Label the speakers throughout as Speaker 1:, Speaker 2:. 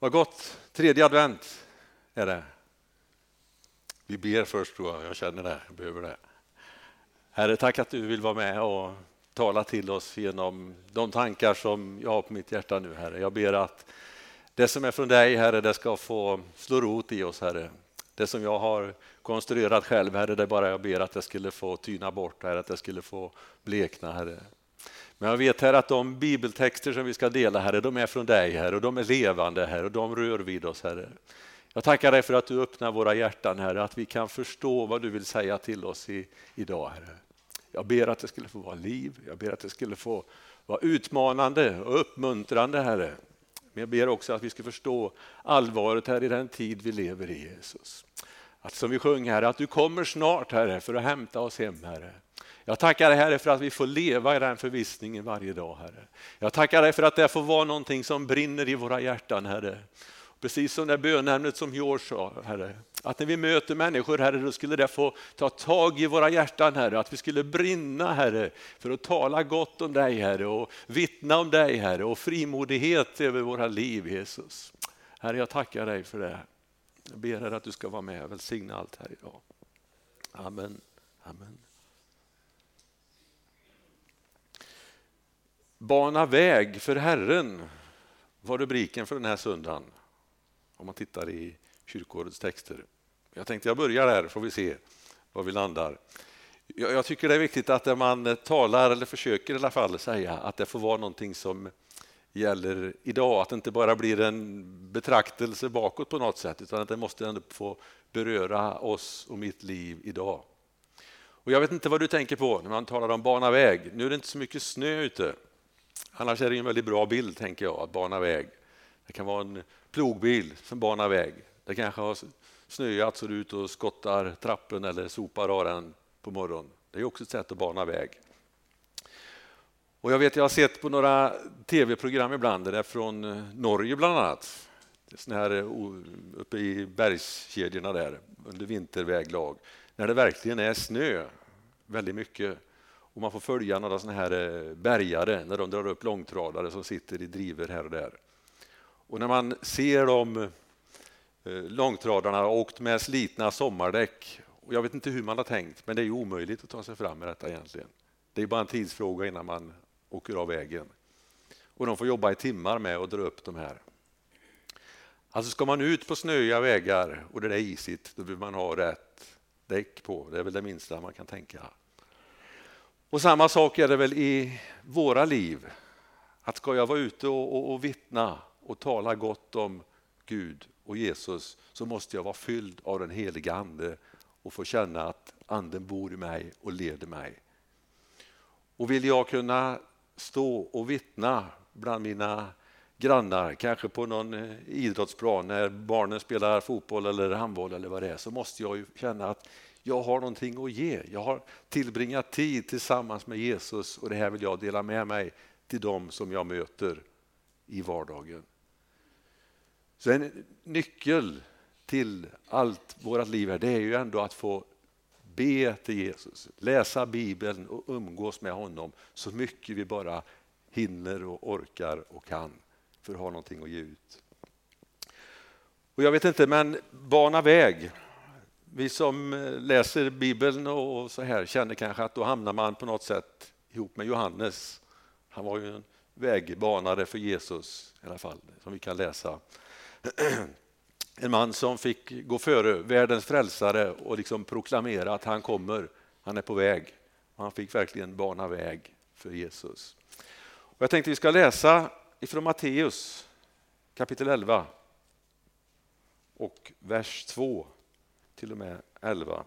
Speaker 1: Vad gott, tredje advent är det. Vi ber först tror jag, jag känner det, jag behöver det. Herre, tack att du vill vara med och tala till oss genom de tankar som jag har på mitt hjärta nu, Herre. Jag ber att det som är från dig, Herre, det ska få slå rot i oss, Herre. Det som jag har konstruerat själv, Herre, det är bara jag ber att det skulle få tyna bort, Herre, att det skulle få blekna, Herre. Men jag vet här att de bibeltexter som vi ska dela Herre, de är från dig Herre och de är levande Herre och de rör vid oss Herre. Jag tackar dig för att du öppnar våra hjärtan Herre, att vi kan förstå vad du vill säga till oss i, idag Herre. Jag ber att det skulle få vara liv, jag ber att det skulle få vara utmanande och uppmuntrande Herre. Men jag ber också att vi ska förstå allvaret här i den tid vi lever i Jesus. Att som vi sjöng Herre, att du kommer snart Herre för att hämta oss hem Herre. Jag tackar dig Herre för att vi får leva i den förvissningen varje dag Herre. Jag tackar dig för att det får vara någonting som brinner i våra hjärtan Herre. Precis som det bönämnet som George sa Herre. Att när vi möter människor Herre då skulle det få ta tag i våra hjärtan Herre. Att vi skulle brinna Herre för att tala gott om dig Herre och vittna om dig Herre och frimodighet över våra liv Jesus. Herre jag tackar dig för det. Jag ber Herre att du ska vara med och välsigna allt här idag. Amen. Amen. Bana väg för Herren var rubriken för den här söndagen. Om man tittar i kyrkårets texter. Jag tänkte jag börjar där får vi se var vi landar. Jag tycker det är viktigt att man talar, eller försöker i alla fall säga, att det får vara någonting som gäller idag. Att det inte bara blir en betraktelse bakåt på något sätt, utan att det måste ändå få beröra oss och mitt liv idag. Och Jag vet inte vad du tänker på när man talar om bana väg. Nu är det inte så mycket snö ute. Annars är det en väldigt bra bild, tänker jag, att bana väg. Det kan vara en plogbil som banar väg. Det kanske har snöat så du är ute och skottar trappen eller sopar av den på morgonen. Det är också ett sätt att bana väg. Och jag vet, jag har sett på några tv-program ibland, det är från eh, Norge bland annat. Sån här eh, uppe i bergskedjorna där, under vinterväglag. När det verkligen är snö, väldigt mycket. Och man får följa några såna här eh, bärgare när de drar upp långtradare som sitter i driver här och där. Och när man ser de eh, långtradarna åkt med slitna sommardäck, och jag vet inte hur man har tänkt, men det är ju omöjligt att ta sig fram med detta egentligen. Det är bara en tidsfråga innan man åker av vägen. Och de får jobba i timmar med att dra upp de här. Alltså ska man ut på snöiga vägar och det är isigt, då vill man ha rätt däck på. Det är väl det minsta man kan tänka. Och samma sak är det väl i våra liv. Att ska jag vara ute och, och, och vittna och tala gott om Gud och Jesus så måste jag vara fylld av den heliga Ande och få känna att Anden bor i mig och leder mig. Och vill jag kunna stå och vittna bland mina grannar, kanske på någon eh, idrottsplan när barnen spelar fotboll eller handboll eller vad det är, så måste jag känna att jag har någonting att ge. Jag har tillbringat tid tillsammans med Jesus och det här vill jag dela med mig till dem som jag möter i vardagen. Så en nyckel till allt vårt liv här, det är ju ändå att få be till Jesus, läsa Bibeln och umgås med honom så mycket vi bara hinner och orkar och kan för att ha någonting att ge ut. Och Jag vet inte, men bana väg vi som eh, läser Bibeln och så här känner kanske att då hamnar man på något sätt ihop med Johannes. Han var ju en vägbanare för Jesus i alla fall, som vi kan läsa. En man som fick gå före världens frälsare och liksom proklamera att han kommer, han är på väg. Han fick verkligen bana väg för Jesus. Och jag tänkte vi ska läsa ifrån Matteus kapitel 11 och vers 2 till och med 11.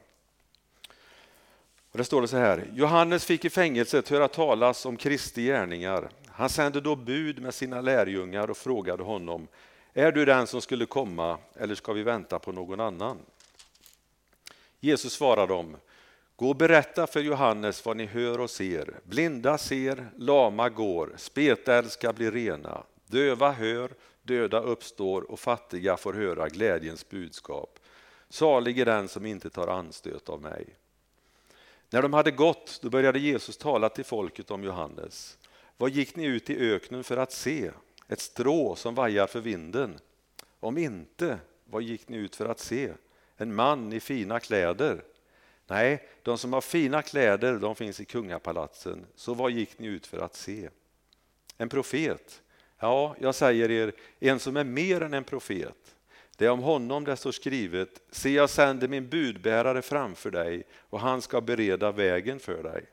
Speaker 1: Och där står det så här. Johannes fick i fängelset höra talas om Kristi gärningar. Han sände då bud med sina lärjungar och frågade honom Är du den som skulle komma eller ska vi vänta på någon annan? Jesus svarade dem Gå och berätta för Johannes vad ni hör och ser. Blinda ser, lama går, spetälska blir rena, döva hör, döda uppstår och fattiga får höra glädjens budskap. Salig är den som inte tar anstöt av mig. När de hade gått då började Jesus tala till folket om Johannes. Vad gick ni ut i öknen för att se? Ett strå som vajar för vinden? Om inte, vad gick ni ut för att se? En man i fina kläder? Nej, de som har fina kläder de finns i kungapalatsen. Så vad gick ni ut för att se? En profet? Ja, jag säger er, en som är mer än en profet. Det är om honom det står skrivet, se jag sänder min budbärare framför dig och han ska bereda vägen för dig.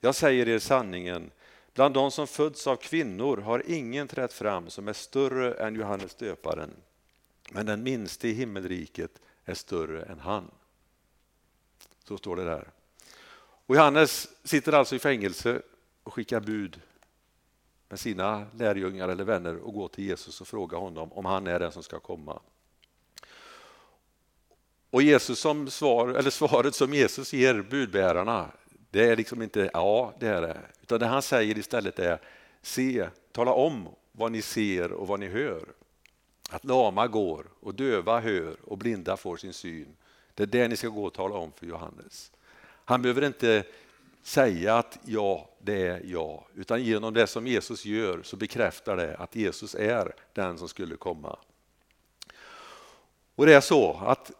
Speaker 1: Jag säger er sanningen, bland de som föds av kvinnor har ingen trätt fram som är större än Johannes döparen. Men den minste i himmelriket är större än han. Så står det där. Och Johannes sitter alltså i fängelse och skickar bud med sina lärjungar eller vänner och går till Jesus och frågar honom om han är den som ska komma. Och Jesus som svar, eller svaret som Jesus ger budbärarna, det är liksom inte ja, det är det. Utan det han säger istället är se, tala om vad ni ser och vad ni hör. Att lama går och döva hör och blinda får sin syn. Det är det ni ska gå och tala om för Johannes. Han behöver inte säga att ja, det är jag” utan genom det som Jesus gör så bekräftar det att Jesus är den som skulle komma. Och det är så att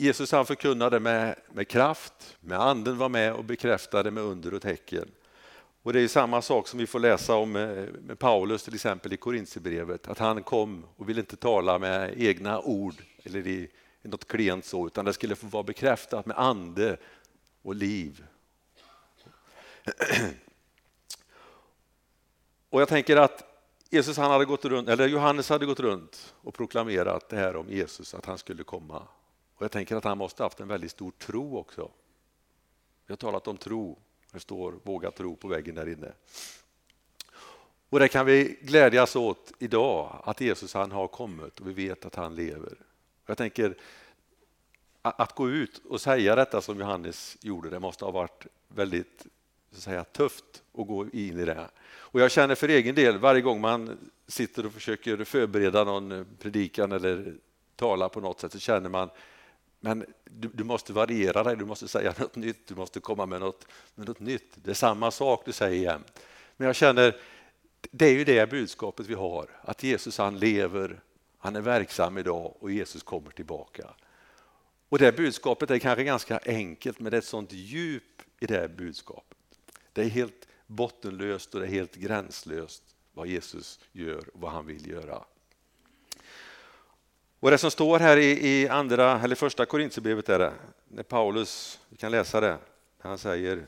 Speaker 1: Jesus han förkunnade med, med kraft, med anden var med och bekräftade med under och tecken. Och det är samma sak som vi får läsa om eh, med Paulus till exempel i Korintierbrevet, att han kom och ville inte tala med egna ord eller i något klent så, utan det skulle få vara bekräftat med ande och liv. Och jag tänker att Jesus han hade gått runt, eller Johannes hade gått runt och proklamerat det här om Jesus, att han skulle komma. Och jag tänker att han måste haft en väldigt stor tro också. Vi har talat om tro, det står våga tro på väggen där inne. Och det kan vi glädjas åt idag, att Jesus han har kommit och vi vet att han lever. Jag tänker att gå ut och säga detta som Johannes gjorde, det måste ha varit väldigt så att säga, tufft att gå in i det. Och jag känner för egen del, varje gång man sitter och försöker förbereda någon predikan eller tala på något sätt så känner man men du, du, måste variera dig, du måste säga något nytt, du måste komma med något, med något nytt. Det är samma sak du säger jämt. Men jag känner, det är ju det budskapet vi har, att Jesus han lever, han är verksam idag och Jesus kommer tillbaka. Och det budskapet är kanske ganska enkelt, men det är ett sånt djup i det budskapet. Det är helt bottenlöst och det är helt gränslöst vad Jesus gör och vad han vill göra. Och det som står här i, i andra, eller första Korintierbrevet är det, när Paulus, vi kan läsa det, när han säger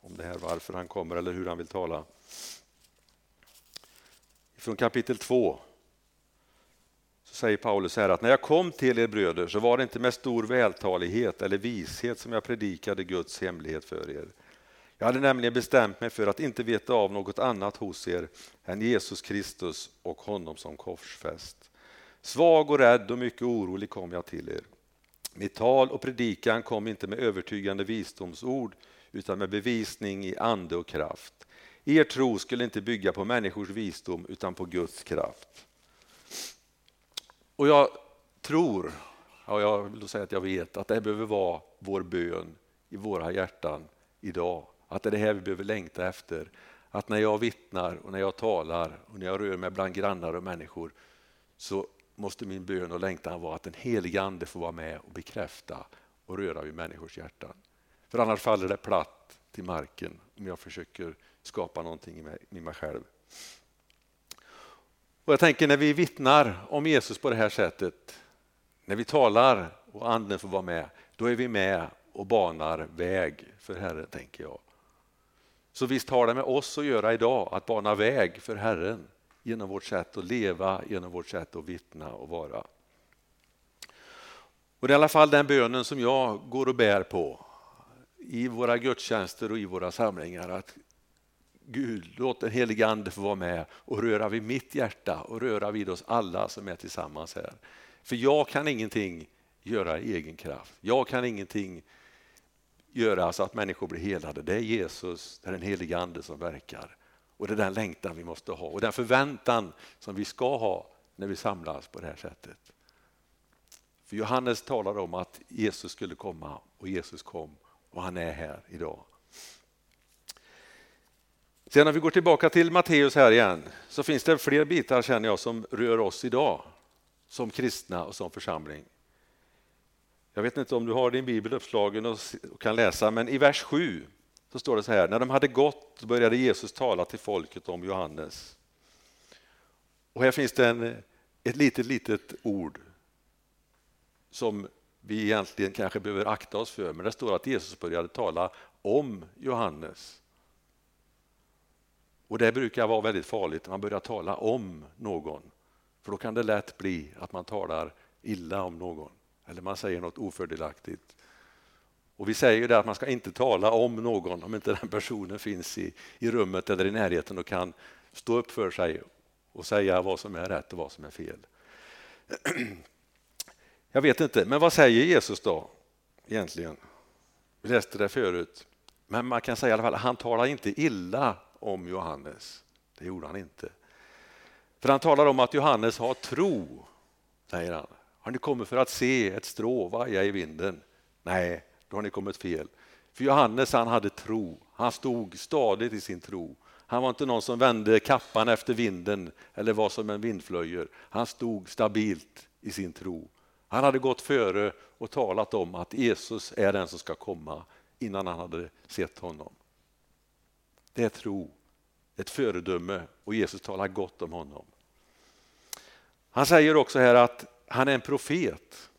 Speaker 1: om det här varför han kommer eller hur han vill tala. Från kapitel 2 så säger Paulus här att när jag kom till er bröder så var det inte med stor vältalighet eller vishet som jag predikade Guds hemlighet för er. Jag hade nämligen bestämt mig för att inte veta av något annat hos er än Jesus Kristus och honom som korsfäst. Svag och rädd och mycket orolig kom jag till er. Mitt tal och predikan kom inte med övertygande visdomsord utan med bevisning i ande och kraft. Er tro skulle inte bygga på människors visdom utan på Guds kraft. Och jag tror, ja, jag vill säga att jag vet, att det behöver vara vår bön i våra hjärtan idag. Att det är det här vi behöver längta efter. Att när jag vittnar och när jag talar och när jag rör mig bland grannar och människor så måste min bön och längtan vara att den helige Ande får vara med och bekräfta och röra vid människors hjärtan. För annars faller det platt till marken om jag försöker skapa någonting i mig, i mig själv. Och jag tänker när vi vittnar om Jesus på det här sättet, när vi talar och anden får vara med, då är vi med och banar väg för Herren, tänker jag. Så visst har det med oss att göra idag, att bana väg för Herren genom vårt sätt att leva, genom vårt sätt att vittna och vara. Och det är i alla fall den bönen som jag går och bär på i våra gudstjänster och i våra samlingar. Att Gud, låt den helige Ande få vara med och röra vid mitt hjärta och röra vid oss alla som är tillsammans här. För jag kan ingenting göra i egen kraft. Jag kan ingenting göra så att människor blir helade. Det är Jesus, det är den helige Ande som verkar. Och det är den längtan vi måste ha och den förväntan som vi ska ha när vi samlas på det här sättet. För Johannes talar om att Jesus skulle komma och Jesus kom och han är här idag. Sen när vi går tillbaka till Matteus här igen så finns det fler bitar känner jag som rör oss idag. som kristna och som församling. Jag vet inte om du har din bibel uppslagen och kan läsa, men i vers 7 så står det så här, när de hade gått började Jesus tala till folket om Johannes. Och här finns det en, ett litet, litet ord som vi egentligen kanske behöver akta oss för, men det står att Jesus började tala om Johannes. Och det brukar vara väldigt farligt när man börjar tala om någon, för då kan det lätt bli att man talar illa om någon, eller man säger något ofördelaktigt. Och vi säger ju där att man ska inte tala om någon om inte den personen finns i, i rummet eller i närheten och kan stå upp för sig och säga vad som är rätt och vad som är fel. Jag vet inte, men vad säger Jesus då egentligen? Vi läste det förut, men man kan säga i alla fall han talar inte illa om Johannes. Det gjorde han inte. För han talar om att Johannes har tro, säger han. Har ni kommit för att se ett strå vaja i vinden? Nej, då har ni kommit fel. För Johannes han hade tro, han stod stadigt i sin tro. Han var inte någon som vände kappan efter vinden eller var som en vindflöjel. Han stod stabilt i sin tro. Han hade gått före och talat om att Jesus är den som ska komma innan han hade sett honom. Det är tro, ett föredöme och Jesus talar gott om honom. Han säger också här att han är en profet.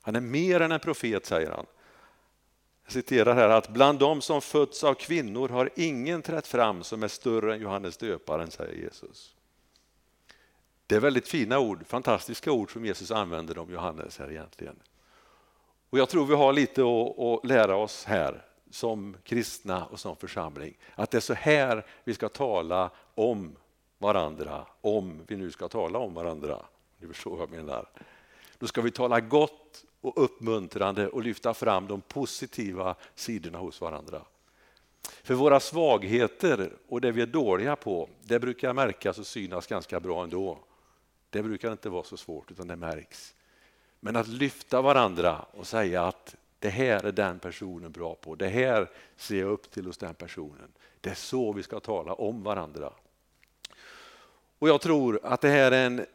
Speaker 1: Han är mer än en profet, säger han. Jag citerar här att bland de som fötts av kvinnor har ingen trätt fram som är större än Johannes döparen, säger Jesus. Det är väldigt fina ord, fantastiska ord som Jesus använder om Johannes här egentligen. Och jag tror vi har lite att, lära oss här som kristna och som församling. Att det är så här vi ska tala om varandra, om vi nu ska tala om varandra. Ni förstår vad jag menar. Då ska vi tala gott och uppmuntrande och lyfta fram de positiva sidorna hos varandra. För våra svagheter och det vi är dåliga på, det brukar märkas och synas ganska bra ändå. Det brukar inte vara så svårt utan det märks. Men att lyfta varandra och säga att det här är den personen bra på, det här ser jag upp till hos den personen. Det är så vi ska tala om varandra. Och jag tror att det här är en,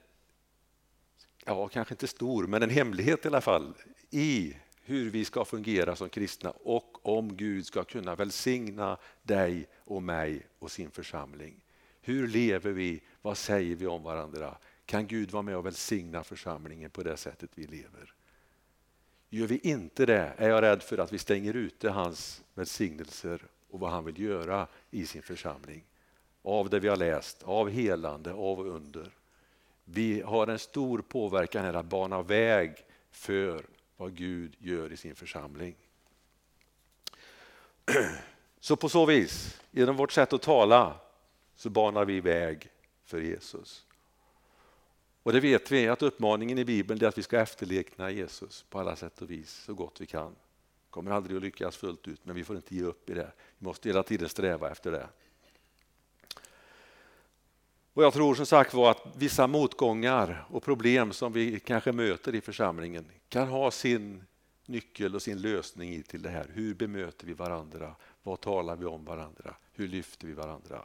Speaker 1: ja kanske inte stor, men en hemlighet i alla fall i hur vi ska fungera som kristna och om Gud ska kunna välsigna dig och mig och sin församling. Hur lever vi? Vad säger vi om varandra? Kan Gud vara med och välsigna församlingen på det sättet vi lever? Gör vi inte det är jag rädd för att vi stänger ute hans välsignelser och vad han vill göra i sin församling. Av det vi har läst, av helande, av under. Vi har en stor påverkan här att bana väg för vad Gud gör i sin församling. Så på så vis, genom vårt sätt att tala, så banar vi väg för Jesus. Och det vet vi att uppmaningen i Bibeln är att vi ska efterlikna Jesus på alla sätt och vis så gott vi kan. Kommer aldrig att lyckas fullt ut men vi får inte ge upp i det. Vi måste hela tiden sträva efter det. Och Jag tror som sagt var att vissa motgångar och problem som vi kanske möter i församlingen kan ha sin nyckel och sin lösning i till det här. Hur bemöter vi varandra? Vad talar vi om varandra? Hur lyfter vi varandra?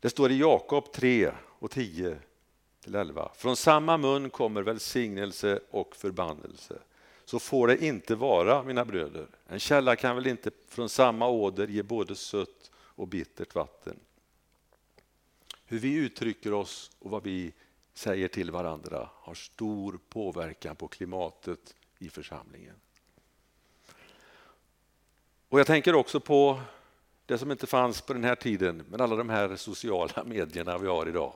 Speaker 1: Det står i Jakob 3 och 10 till 11. Från samma mun kommer välsignelse och förbannelse. Så får det inte vara, mina bröder. En källa kan väl inte från samma åder ge både sött och bittert vatten. Hur vi uttrycker oss och vad vi säger till varandra har stor påverkan på klimatet i församlingen. Och Jag tänker också på det som inte fanns på den här tiden, men alla de här sociala medierna vi har idag.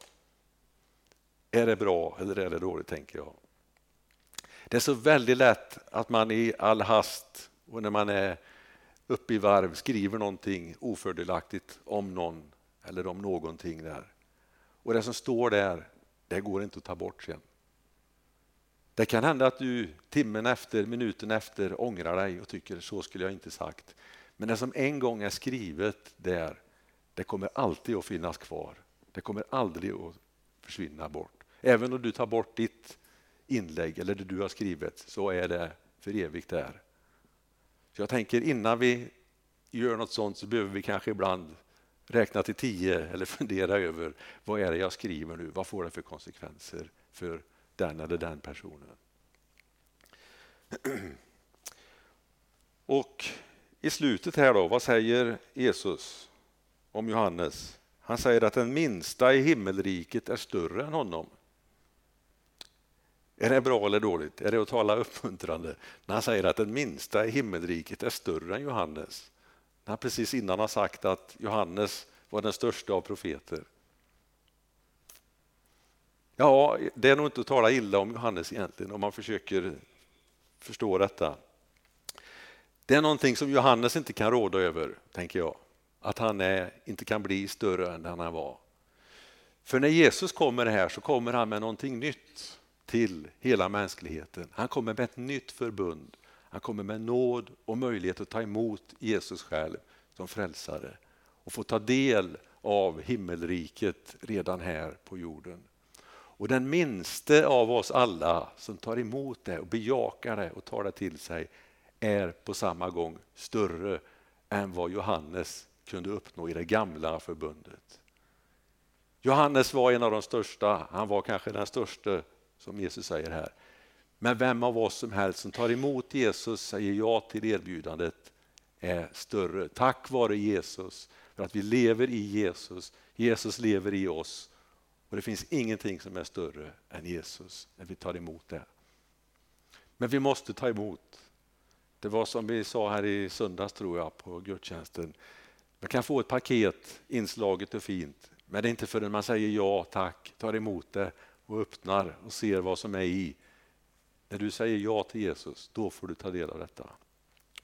Speaker 1: Är det bra eller är det dåligt, tänker jag. Det är så väldigt lätt att man i all hast och när man är uppe i varv skriver någonting ofördelaktigt om någon eller om någonting där. Och det som står där, det går inte att ta bort sen. Det kan hända att du timmen efter, minuten efter ångrar dig och tycker så skulle jag inte sagt. Men det som en gång är skrivet där, det kommer alltid att finnas kvar. Det kommer aldrig att försvinna bort. Även om du tar bort ditt inlägg eller det du har skrivit så är det för evigt där. Så jag tänker innan vi gör något sånt så behöver vi kanske ibland räkna till tio eller fundera över vad är det jag skriver nu? Vad får det för konsekvenser för den eller den personen? Och i slutet här då, vad säger Jesus om Johannes? Han säger att den minsta i himmelriket är större än honom. Är det bra eller dåligt? Är det att tala uppmuntrande? När han säger att den minsta i himmelriket är större än Johannes. När han precis innan har sagt att Johannes var den största av profeter. Ja, det är nog inte att tala illa om Johannes egentligen om man försöker förstå detta. Det är någonting som Johannes inte kan råda över, tänker jag. Att han är, inte kan bli större än han var. För när Jesus kommer här så kommer han med någonting nytt till hela mänskligheten. Han kommer med ett nytt förbund. Han kommer med nåd och möjlighet att ta emot Jesus själv som frälsare och få ta del av himmelriket redan här på jorden. Och den minste av oss alla som tar emot det och bejakar det och tar det till sig är på samma gång större än vad Johannes kunde uppnå i det gamla förbundet. Johannes var en av de största, han var kanske den största som Jesus säger här. Men vem av oss som helst som tar emot Jesus, säger ja till erbjudandet, är större. Tack vare Jesus, för att vi lever i Jesus. Jesus lever i oss. Och Det finns ingenting som är större än Jesus när vi tar emot det. Men vi måste ta emot. Det var som vi sa här i söndags tror jag på gudstjänsten. Man kan få ett paket inslaget och fint, men det är inte förrän man säger ja tack, tar emot det och öppnar och ser vad som är i. När du säger ja till Jesus, då får du ta del av detta.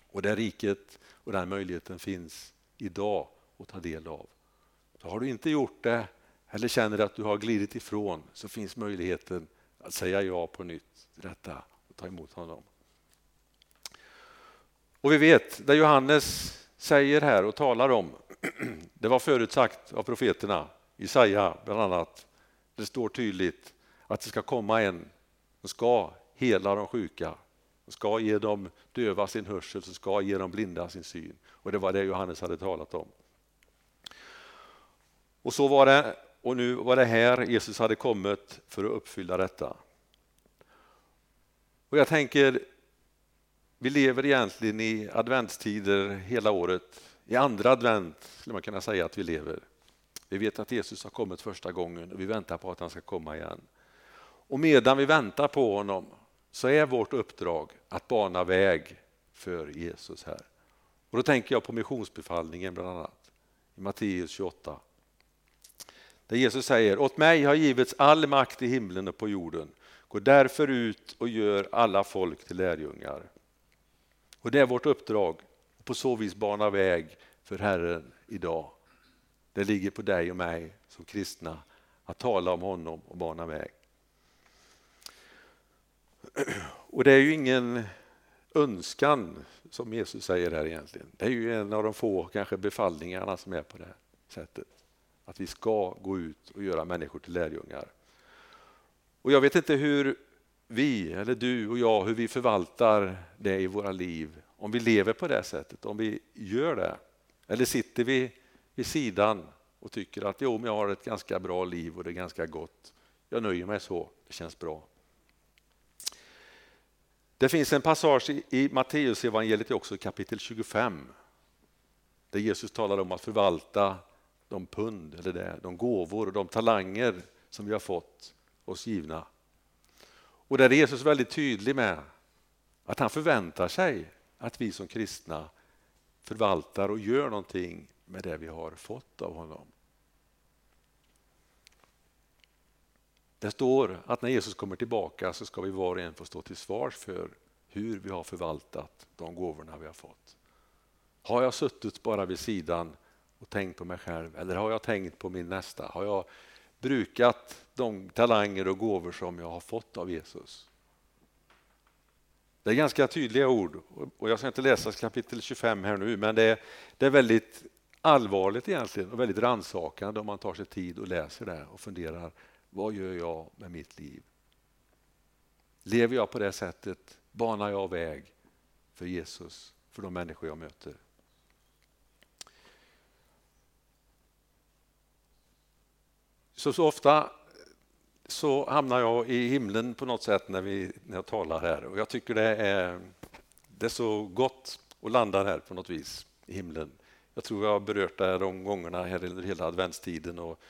Speaker 1: Och det riket och den möjligheten finns idag att ta del av. Så har du inte gjort det eller känner att du har glidit ifrån så finns möjligheten att säga ja på nytt till detta och ta emot honom. Och vi vet, det Johannes säger här och talar om, det var förutsagt av profeterna, Jesaja bland annat. Det står tydligt att det ska komma en som ska hela de sjuka, som ska ge dem döva sin hörsel, som ska ge dem blinda sin syn. Och det var det Johannes hade talat om. Och så var det, och nu var det här Jesus hade kommit för att uppfylla detta. Och jag tänker, vi lever egentligen i adventstider hela året. I andra advent skulle man kunna säga att vi lever. Vi vet att Jesus har kommit första gången och vi väntar på att han ska komma igen. Och medan vi väntar på honom så är vårt uppdrag att bana väg för Jesus här. Och Då tänker jag på missionsbefallningen bland annat i Matteus 28. Där Jesus säger, åt mig har givits all makt i himlen och på jorden. Gå därför ut och gör alla folk till lärjungar. Och Det är vårt uppdrag, och på så vis bana väg för Herren idag. Det ligger på dig och mig som kristna att tala om honom och bana väg. Och det är ju ingen önskan som Jesus säger här egentligen. Det är ju en av de få kanske befallningarna som är på det sättet. Att vi ska gå ut och göra människor till lärjungar. Och jag vet inte hur vi, eller du och jag, hur vi förvaltar det i våra liv. Om vi lever på det sättet, om vi gör det. Eller sitter vi vid sidan och tycker att jo, men jag har ett ganska bra liv och det är ganska gott. Jag nöjer mig så, det känns bra. Det finns en passage i Matteus evangeliet också kapitel 25 där Jesus talar om att förvalta de pund, eller det, de gåvor och de talanger som vi har fått oss givna. Och där är Jesus väldigt tydlig med att han förväntar sig att vi som kristna förvaltar och gör någonting med det vi har fått av honom. Det står att när Jesus kommer tillbaka så ska vi var och en få stå till svars för hur vi har förvaltat de gåvorna vi har fått. Har jag suttit bara vid sidan och tänkt på mig själv eller har jag tänkt på min nästa? Har jag brukat de talanger och gåvor som jag har fått av Jesus? Det är ganska tydliga ord och jag ska inte läsa kapitel 25 här nu men det är, det är väldigt allvarligt egentligen och väldigt rannsakande om man tar sig tid och läser det och funderar vad gör jag med mitt liv? Lever jag på det sättet? Banar jag väg för Jesus, för de människor jag möter? Så, så ofta så hamnar jag i himlen på något sätt när, vi, när jag talar här och jag tycker det är, det är så gott att landa här på något vis i himlen. Jag tror jag har berört det här de gångerna här under hela adventstiden och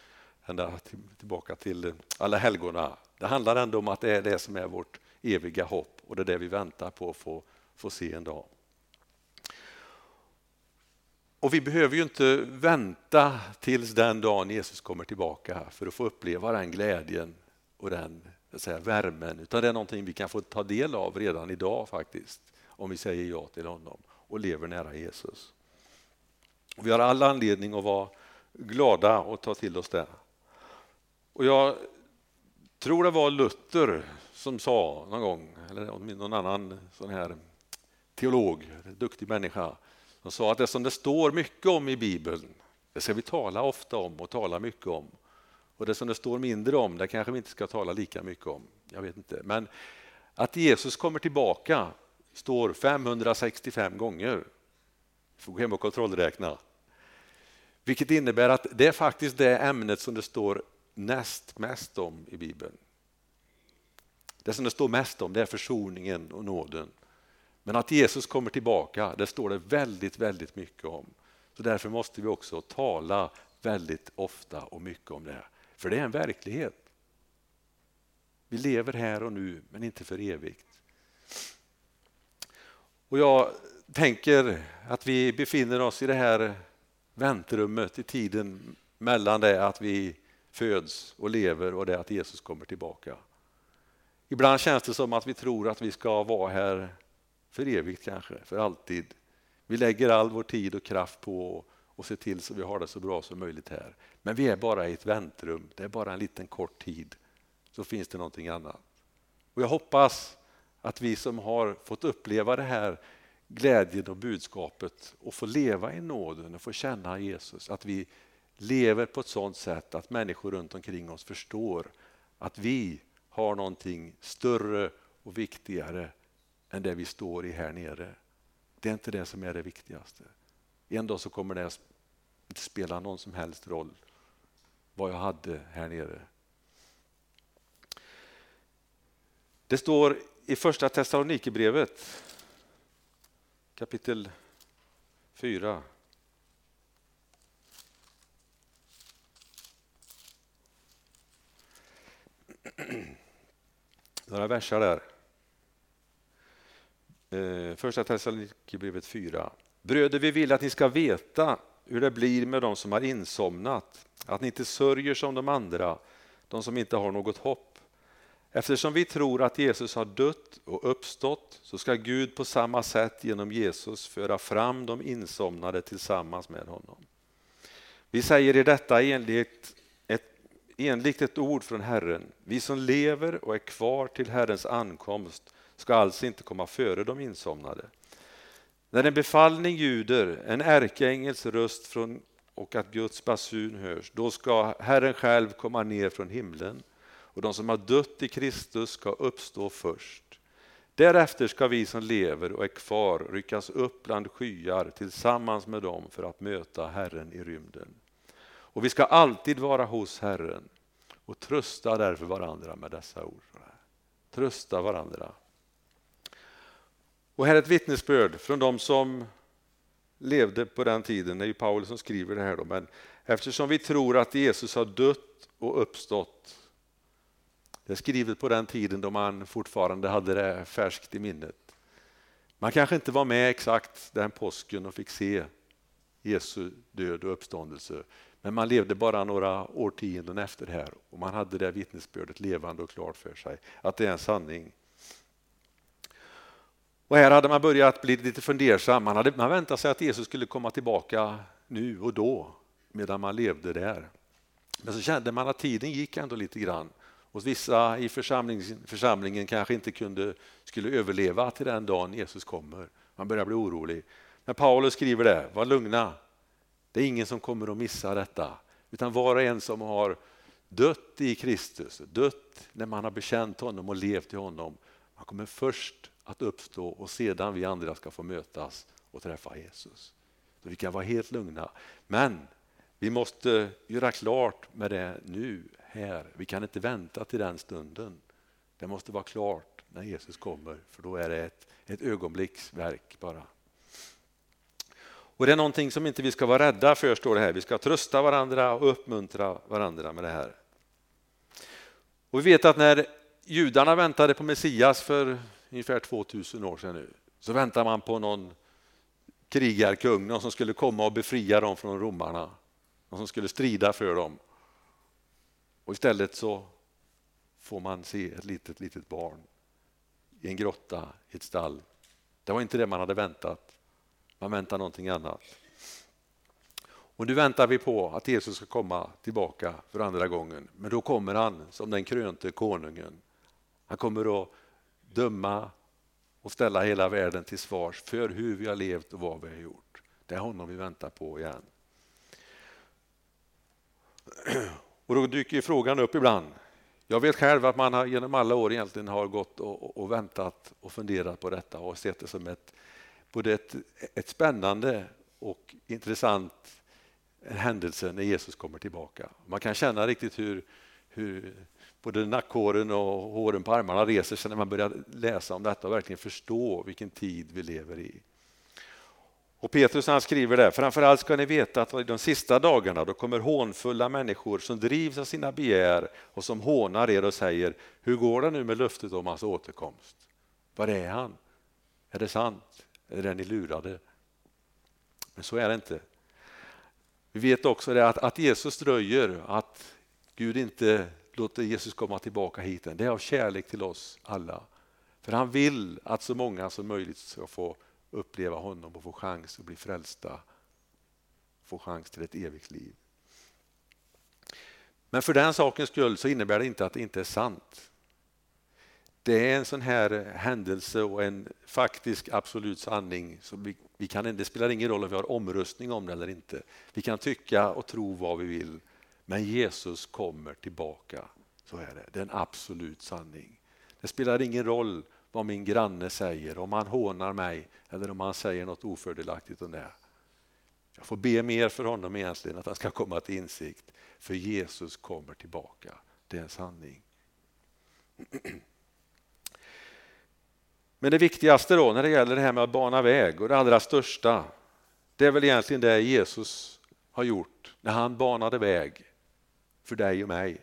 Speaker 1: ända tillbaka till alla helgona. Det handlar ändå om att det är det som är vårt eviga hopp och det är det vi väntar på att få, få se en dag. Och vi behöver ju inte vänta tills den dagen Jesus kommer tillbaka för att få uppleva den glädjen och den säga, värmen, utan det är någonting vi kan få ta del av redan idag faktiskt, om vi säger ja till honom och lever nära Jesus. Vi har all anledning att vara glada och ta till oss det. Och jag tror det var Luther som sa någon gång, eller någon annan sån här teolog, duktig människa, som sa att det som det står mycket om i Bibeln, det ska vi tala ofta om och tala mycket om. Och det som det står mindre om, det kanske vi inte ska tala lika mycket om. Jag vet inte. Men att Jesus kommer tillbaka står 565 gånger. Vi får gå hem och kontrollräkna. Vilket innebär att det är faktiskt det ämnet som det står näst mest om i Bibeln. Det som det står mest om det är försoningen och nåden. Men att Jesus kommer tillbaka, det står det väldigt, väldigt mycket om. Så därför måste vi också tala väldigt ofta och mycket om det. För det är en verklighet. Vi lever här och nu, men inte för evigt. Och jag tänker att vi befinner oss i det här väntrummet i tiden mellan det att vi föds och lever och det att Jesus kommer tillbaka. Ibland känns det som att vi tror att vi ska vara här för evigt kanske, för alltid. Vi lägger all vår tid och kraft på att se till så vi har det så bra som möjligt här. Men vi är bara i ett väntrum, det är bara en liten kort tid. Så finns det någonting annat. Och jag hoppas att vi som har fått uppleva det här glädjen och budskapet och få leva i nåden och få känna Jesus, att vi lever på ett sådant sätt att människor runt omkring oss förstår att vi har någonting större och viktigare än det vi står i här nere. Det är inte det som är det viktigaste. En dag så kommer det inte spela någon som helst roll vad jag hade här nere. Det står i första Thessalonikerbrevet kapitel 4. Några versar där. Eh, Första Thessalonikerbrevet 4. Bröder, vi vill att ni ska veta hur det blir med de som har insomnat, att ni inte sörjer som de andra, de som inte har något hopp. Eftersom vi tror att Jesus har dött och uppstått så ska Gud på samma sätt genom Jesus föra fram de insomnade tillsammans med honom. Vi säger i detta enligt enligt ett ord från Herren. Vi som lever och är kvar till Herrens ankomst ska alltså inte komma före de insomnade. När en befallning ljuder, en ärkeängels röst från, och att Guds basun hörs, då ska Herren själv komma ner från himlen och de som har dött i Kristus ska uppstå först. Därefter ska vi som lever och är kvar ryckas upp bland skyar tillsammans med dem för att möta Herren i rymden. Och vi ska alltid vara hos Herren och trösta därför varandra med dessa ord. Trösta varandra. Och här är ett vittnesbörd från de som levde på den tiden, det är ju Paulus som skriver det här då, men eftersom vi tror att Jesus har dött och uppstått det är skrivet på den tiden då man fortfarande hade det färskt i minnet. Man kanske inte var med exakt den påsken och fick se Jesu död och uppståndelse. Men man levde bara några årtionden efter det här och man hade det vittnesbördet levande och klart för sig, att det är en sanning. Och här hade man börjat bli lite fundersam. Man, hade, man väntade sig att Jesus skulle komma tillbaka nu och då, medan man levde där. Men så kände man att tiden gick ändå lite grann. Och vissa i församling, församlingen kanske inte kunde, skulle överleva till den dagen Jesus kommer. Man börjar bli orolig. Men Paulus skriver det, var lugna. Det är ingen som kommer att missa detta. Utan var och en som har dött i Kristus, dött när man har bekänt honom och levt i honom. Man kommer först att uppstå och sedan vi andra ska få mötas och träffa Jesus. Så vi kan vara helt lugna. Men Vi måste göra klart med det nu, här. Vi kan inte vänta till den stunden. Det måste vara klart när Jesus kommer, för då är det ett, ett ögonblicksverk bara. Och Det är någonting som inte vi ska vara rädda för, står det här. Vi ska trösta varandra och uppmuntra varandra med det här. Och Vi vet att när judarna väntade på Messias för ungefär 2000 år sedan nu, så väntar man på någon krigarkung, någon som skulle komma och befria dem från romarna, någon som skulle strida för dem. Och istället så får man se ett litet, litet barn i en grotta i ett stall. Det var inte det man hade väntat. Man väntar någonting annat. Och nu väntar vi på att Jesus ska komma tillbaka för andra gången. Men då kommer han som den krönte konungen. Han kommer att döma och ställa hela världen till svars för hur vi har levt och vad vi har gjort. Det är honom vi väntar på igen. Och då dyker frågan upp ibland. Jag vet själv att man har genom alla år egentligen har gått och, och väntat och funderat på detta och sett det som ett, både ett, ett spännande och intressant händelse när Jesus kommer tillbaka. Man kan känna riktigt hur, hur både nackhåren och håren på armarna reser sig när man börjar läsa om detta och verkligen förstå vilken tid vi lever i. Och Petrus han skriver där, framförallt ska ni veta att i de sista dagarna då kommer hånfulla människor som drivs av sina begär och som hånar er och säger, hur går det nu med löftet om hans återkomst? Var är han? Är det sant? Är det ni lurade? Men så är det inte. Vi vet också det att, att Jesus dröjer, att Gud inte låter Jesus komma tillbaka hit än. Det är av kärlek till oss alla. För han vill att så många som möjligt ska få uppleva honom och få chans att bli frälsta. Få chans till ett evigt liv. Men för den sakens skull så innebär det inte att det inte är sant. Det är en sån här händelse och en faktisk absolut sanning. Så vi, vi kan, det spelar ingen roll om vi har omröstning om det eller inte. Vi kan tycka och tro vad vi vill. Men Jesus kommer tillbaka. Så är det. Det är en absolut sanning. Det spelar ingen roll vad min granne säger, om han hånar mig eller om han säger något ofördelaktigt om det. Jag får be mer för honom egentligen, att han ska komma till insikt. För Jesus kommer tillbaka. Det är en sanning. Men det viktigaste då när det gäller det här med att bana väg och det allra största, det är väl egentligen det Jesus har gjort när han banade väg för dig och mig.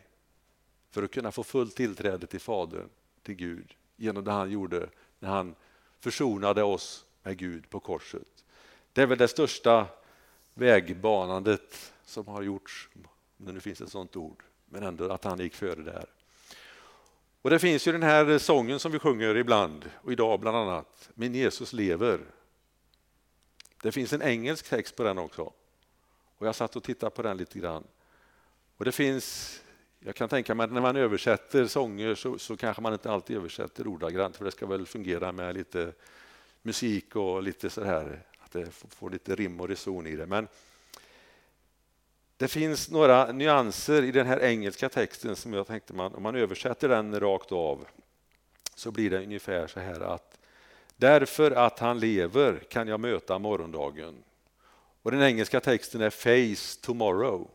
Speaker 1: För att kunna få fullt tillträde till Fadern, till Gud, genom det han gjorde när han försonade oss med Gud på korset. Det är väl det största vägbanandet som har gjorts, om det nu finns ett sådant ord, men ändå att han gick före där. Och Det finns ju den här sången som vi sjunger ibland, och idag bland annat, Min Jesus lever. Det finns en engelsk text på den också. Och Jag satt och tittade på den lite grann. Och det finns, jag kan tänka mig att när man översätter sånger så, så kanske man inte alltid översätter ordagrant för det ska väl fungera med lite musik och lite så här, att det får lite rim och reson i det. Men det finns några nyanser i den här engelska texten som jag tänkte man, om man översätter den rakt av så blir det ungefär så här att därför att han lever kan jag möta morgondagen. Och den engelska texten är face tomorrow.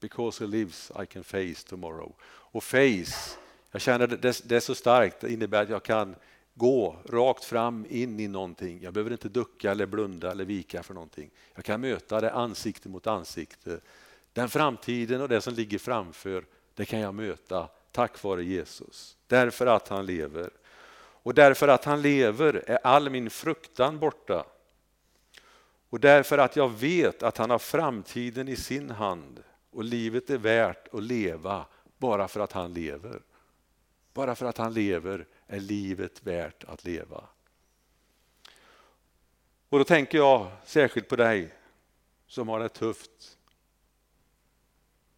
Speaker 1: Because he lives I can face tomorrow. Och face, jag känner det, det är så starkt, det innebär att jag kan gå rakt fram in i någonting. Jag behöver inte ducka eller blunda eller vika för någonting. Jag kan möta det ansikte mot ansikte. Den framtiden och det som ligger framför, det kan jag möta tack vare Jesus. Därför att han lever. Och därför att han lever är all min fruktan borta. Och därför att jag vet att han har framtiden i sin hand och livet är värt att leva bara för att han lever. Bara för att han lever är livet värt att leva. Och då tänker jag särskilt på dig som har det tufft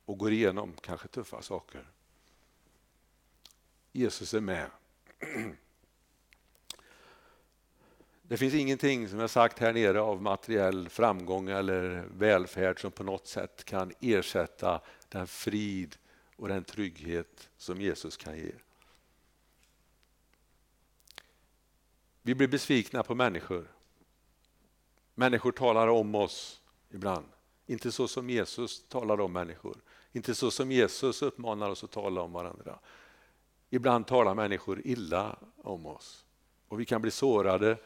Speaker 1: och går igenom kanske tuffa saker. Jesus är med. Det finns ingenting som jag sagt här nere av materiell framgång eller välfärd som på något sätt kan ersätta den frid och den trygghet som Jesus kan ge. Vi blir besvikna på människor. Människor talar om oss ibland. inte så som Jesus talar om människor, inte så som Jesus uppmanar oss att tala om varandra. Ibland talar människor illa om oss och vi kan bli sårade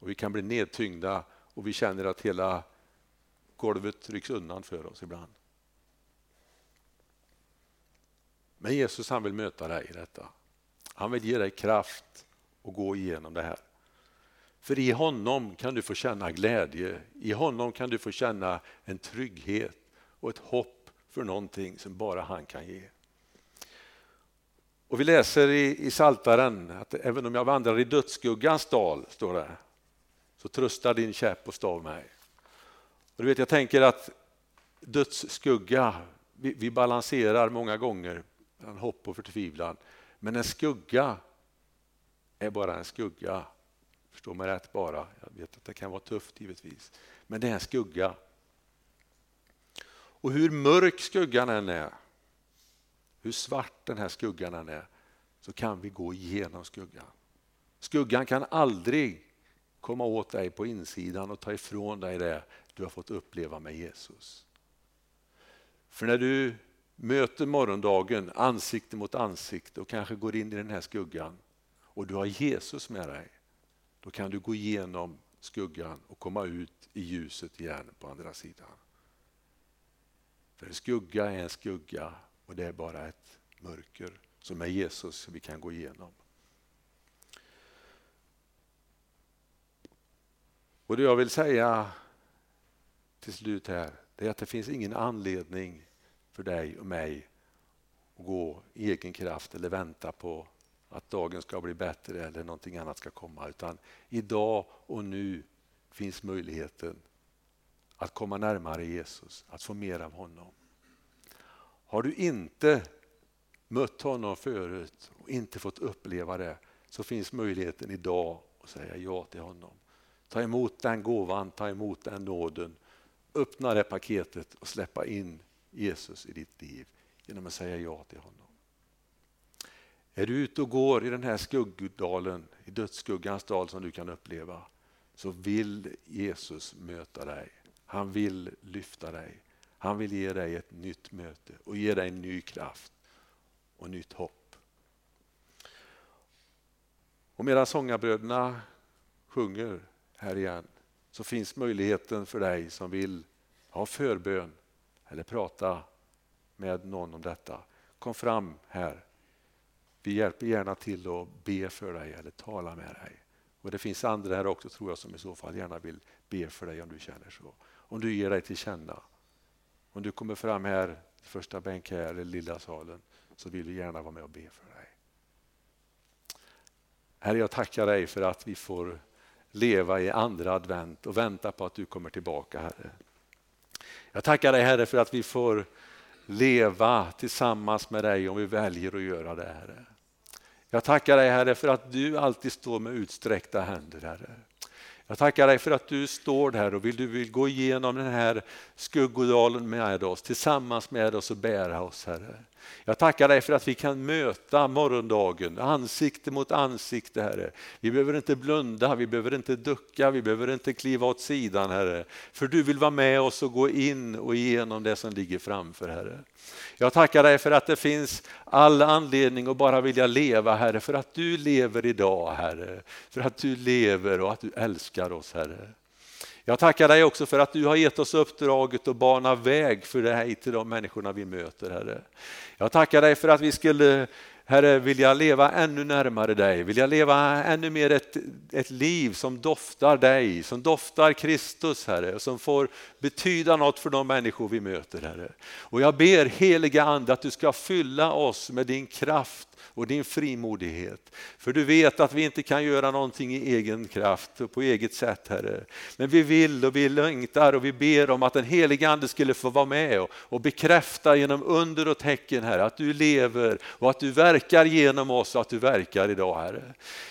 Speaker 1: och vi kan bli nedtyngda och vi känner att hela golvet rycks undan för oss ibland. Men Jesus han vill möta dig i detta. Han vill ge dig kraft och gå igenom det här. För i honom kan du få känna glädje, i honom kan du få känna en trygghet och ett hopp för någonting som bara han kan ge. Och Vi läser i, i Saltaren att även om jag vandrar i dödsskuggans dal, står det, så tröstar din käpp och stav mig. Och du vet, jag tänker att dödsskugga, vi, vi balanserar många gånger mellan hopp och förtvivlan. Men en skugga är bara en skugga. Förstå mig rätt bara. Jag vet att det kan vara tufft givetvis. Men det är en skugga. Och hur mörk skuggan än är, hur svart den här skuggan än är, så kan vi gå igenom skuggan. Skuggan kan aldrig komma åt dig på insidan och ta ifrån dig det du har fått uppleva med Jesus. För när du möter morgondagen ansikte mot ansikte och kanske går in i den här skuggan och du har Jesus med dig, då kan du gå igenom skuggan och komma ut i ljuset igen på andra sidan. För en skugga är en skugga och det är bara ett mörker som är Jesus vi kan gå igenom. Och det jag vill säga till slut här, det är att det finns ingen anledning för dig och mig att gå i egen kraft eller vänta på att dagen ska bli bättre eller någonting annat ska komma. Utan idag och nu finns möjligheten att komma närmare Jesus, att få mer av honom. Har du inte mött honom förut och inte fått uppleva det så finns möjligheten idag att säga ja till honom. Ta emot den gåvan, ta emot den nåden, öppna det paketet och släppa in Jesus i ditt liv genom att säga ja till honom. Är du ute och går i den här skuggdalen, i dödsskuggans dal som du kan uppleva, så vill Jesus möta dig. Han vill lyfta dig. Han vill ge dig ett nytt möte och ge dig en ny kraft och nytt hopp. Och medan sångarbröderna sjunger här igen så finns möjligheten för dig som vill ha förbön eller prata med någon om detta. Kom fram här. Vi hjälper gärna till att be för dig eller tala med dig. Och Det finns andra här också tror jag som i så fall gärna vill be för dig om du känner så. Om du ger dig till känna. Om du kommer fram här, första bänk här eller lilla salen, så vill vi gärna vara med och be för dig. Herre, jag tackar dig för att vi får leva i andra advent och vänta på att du kommer tillbaka, Herre. Jag tackar dig Herre för att vi får leva tillsammans med dig om vi väljer att göra det Herre. Jag tackar dig Herre för att du alltid står med utsträckta händer Herre. Jag tackar dig för att du står där och vill, du vill gå igenom den här skuggodalen med oss, tillsammans med oss och bära oss Herre. Jag tackar dig för att vi kan möta morgondagen ansikte mot ansikte Herre. Vi behöver inte blunda, vi behöver inte ducka, vi behöver inte kliva åt sidan Herre. För du vill vara med oss och gå in och igenom det som ligger framför Herre. Jag tackar dig för att det finns all anledning att bara vilja leva Herre, för att du lever idag Herre. För att du lever och att du älskar oss Herre. Jag tackar dig också för att du har gett oss uppdraget att bana väg för dig till de människorna vi möter Herre. Jag tackar dig för att vi skulle Herre, vilja leva ännu närmare dig, vilja leva ännu mer ett, ett liv som doftar dig, som doftar Kristus Herre, och som får betyda något för de människor vi möter Herre. Och jag ber heliga Ande att du ska fylla oss med din kraft och din frimodighet. För du vet att vi inte kan göra någonting i egen kraft och på eget sätt Herre. Men vi vill och vi längtar och vi ber om att den helige Ande skulle få vara med och, och bekräfta genom under och tecken Herre att du lever och att du verkar genom oss och att du verkar idag Herre.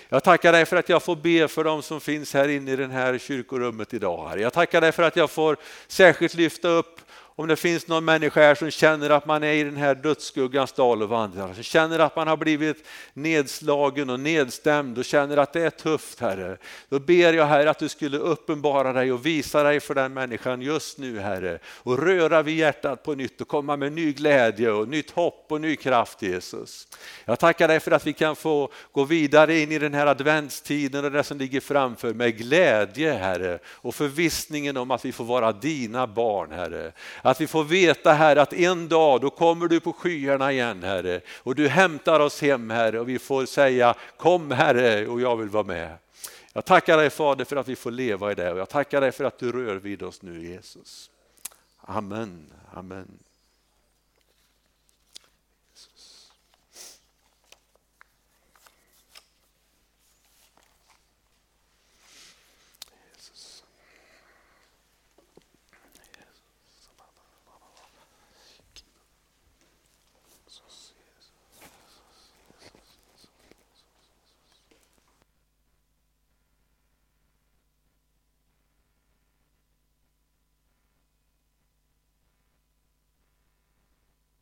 Speaker 1: Jag tackar dig för att jag får be för dem som finns här inne i det här kyrkorummet idag. Herre. Jag tackar dig för att jag får särskilt lyfta upp om det finns någon människa här som känner att man är i den här dödsskuggans dal och vandrar, som känner att man har blivit nedslagen och nedstämd och känner att det är tufft Herre. Då ber jag Herre att du skulle uppenbara dig och visa dig för den människan just nu Herre. Och röra vid hjärtat på nytt och komma med ny glädje och nytt hopp och ny kraft Jesus. Jag tackar dig för att vi kan få gå vidare in i den här adventstiden och det som ligger framför med glädje Herre och förvissningen om att vi får vara dina barn Herre. Att vi får veta Herre att en dag då kommer du på skyarna igen Herre och du hämtar oss hem Herre och vi får säga kom Herre och jag vill vara med. Jag tackar dig Fader för att vi får leva i det och jag tackar dig för att du rör vid oss nu Jesus. Amen, amen.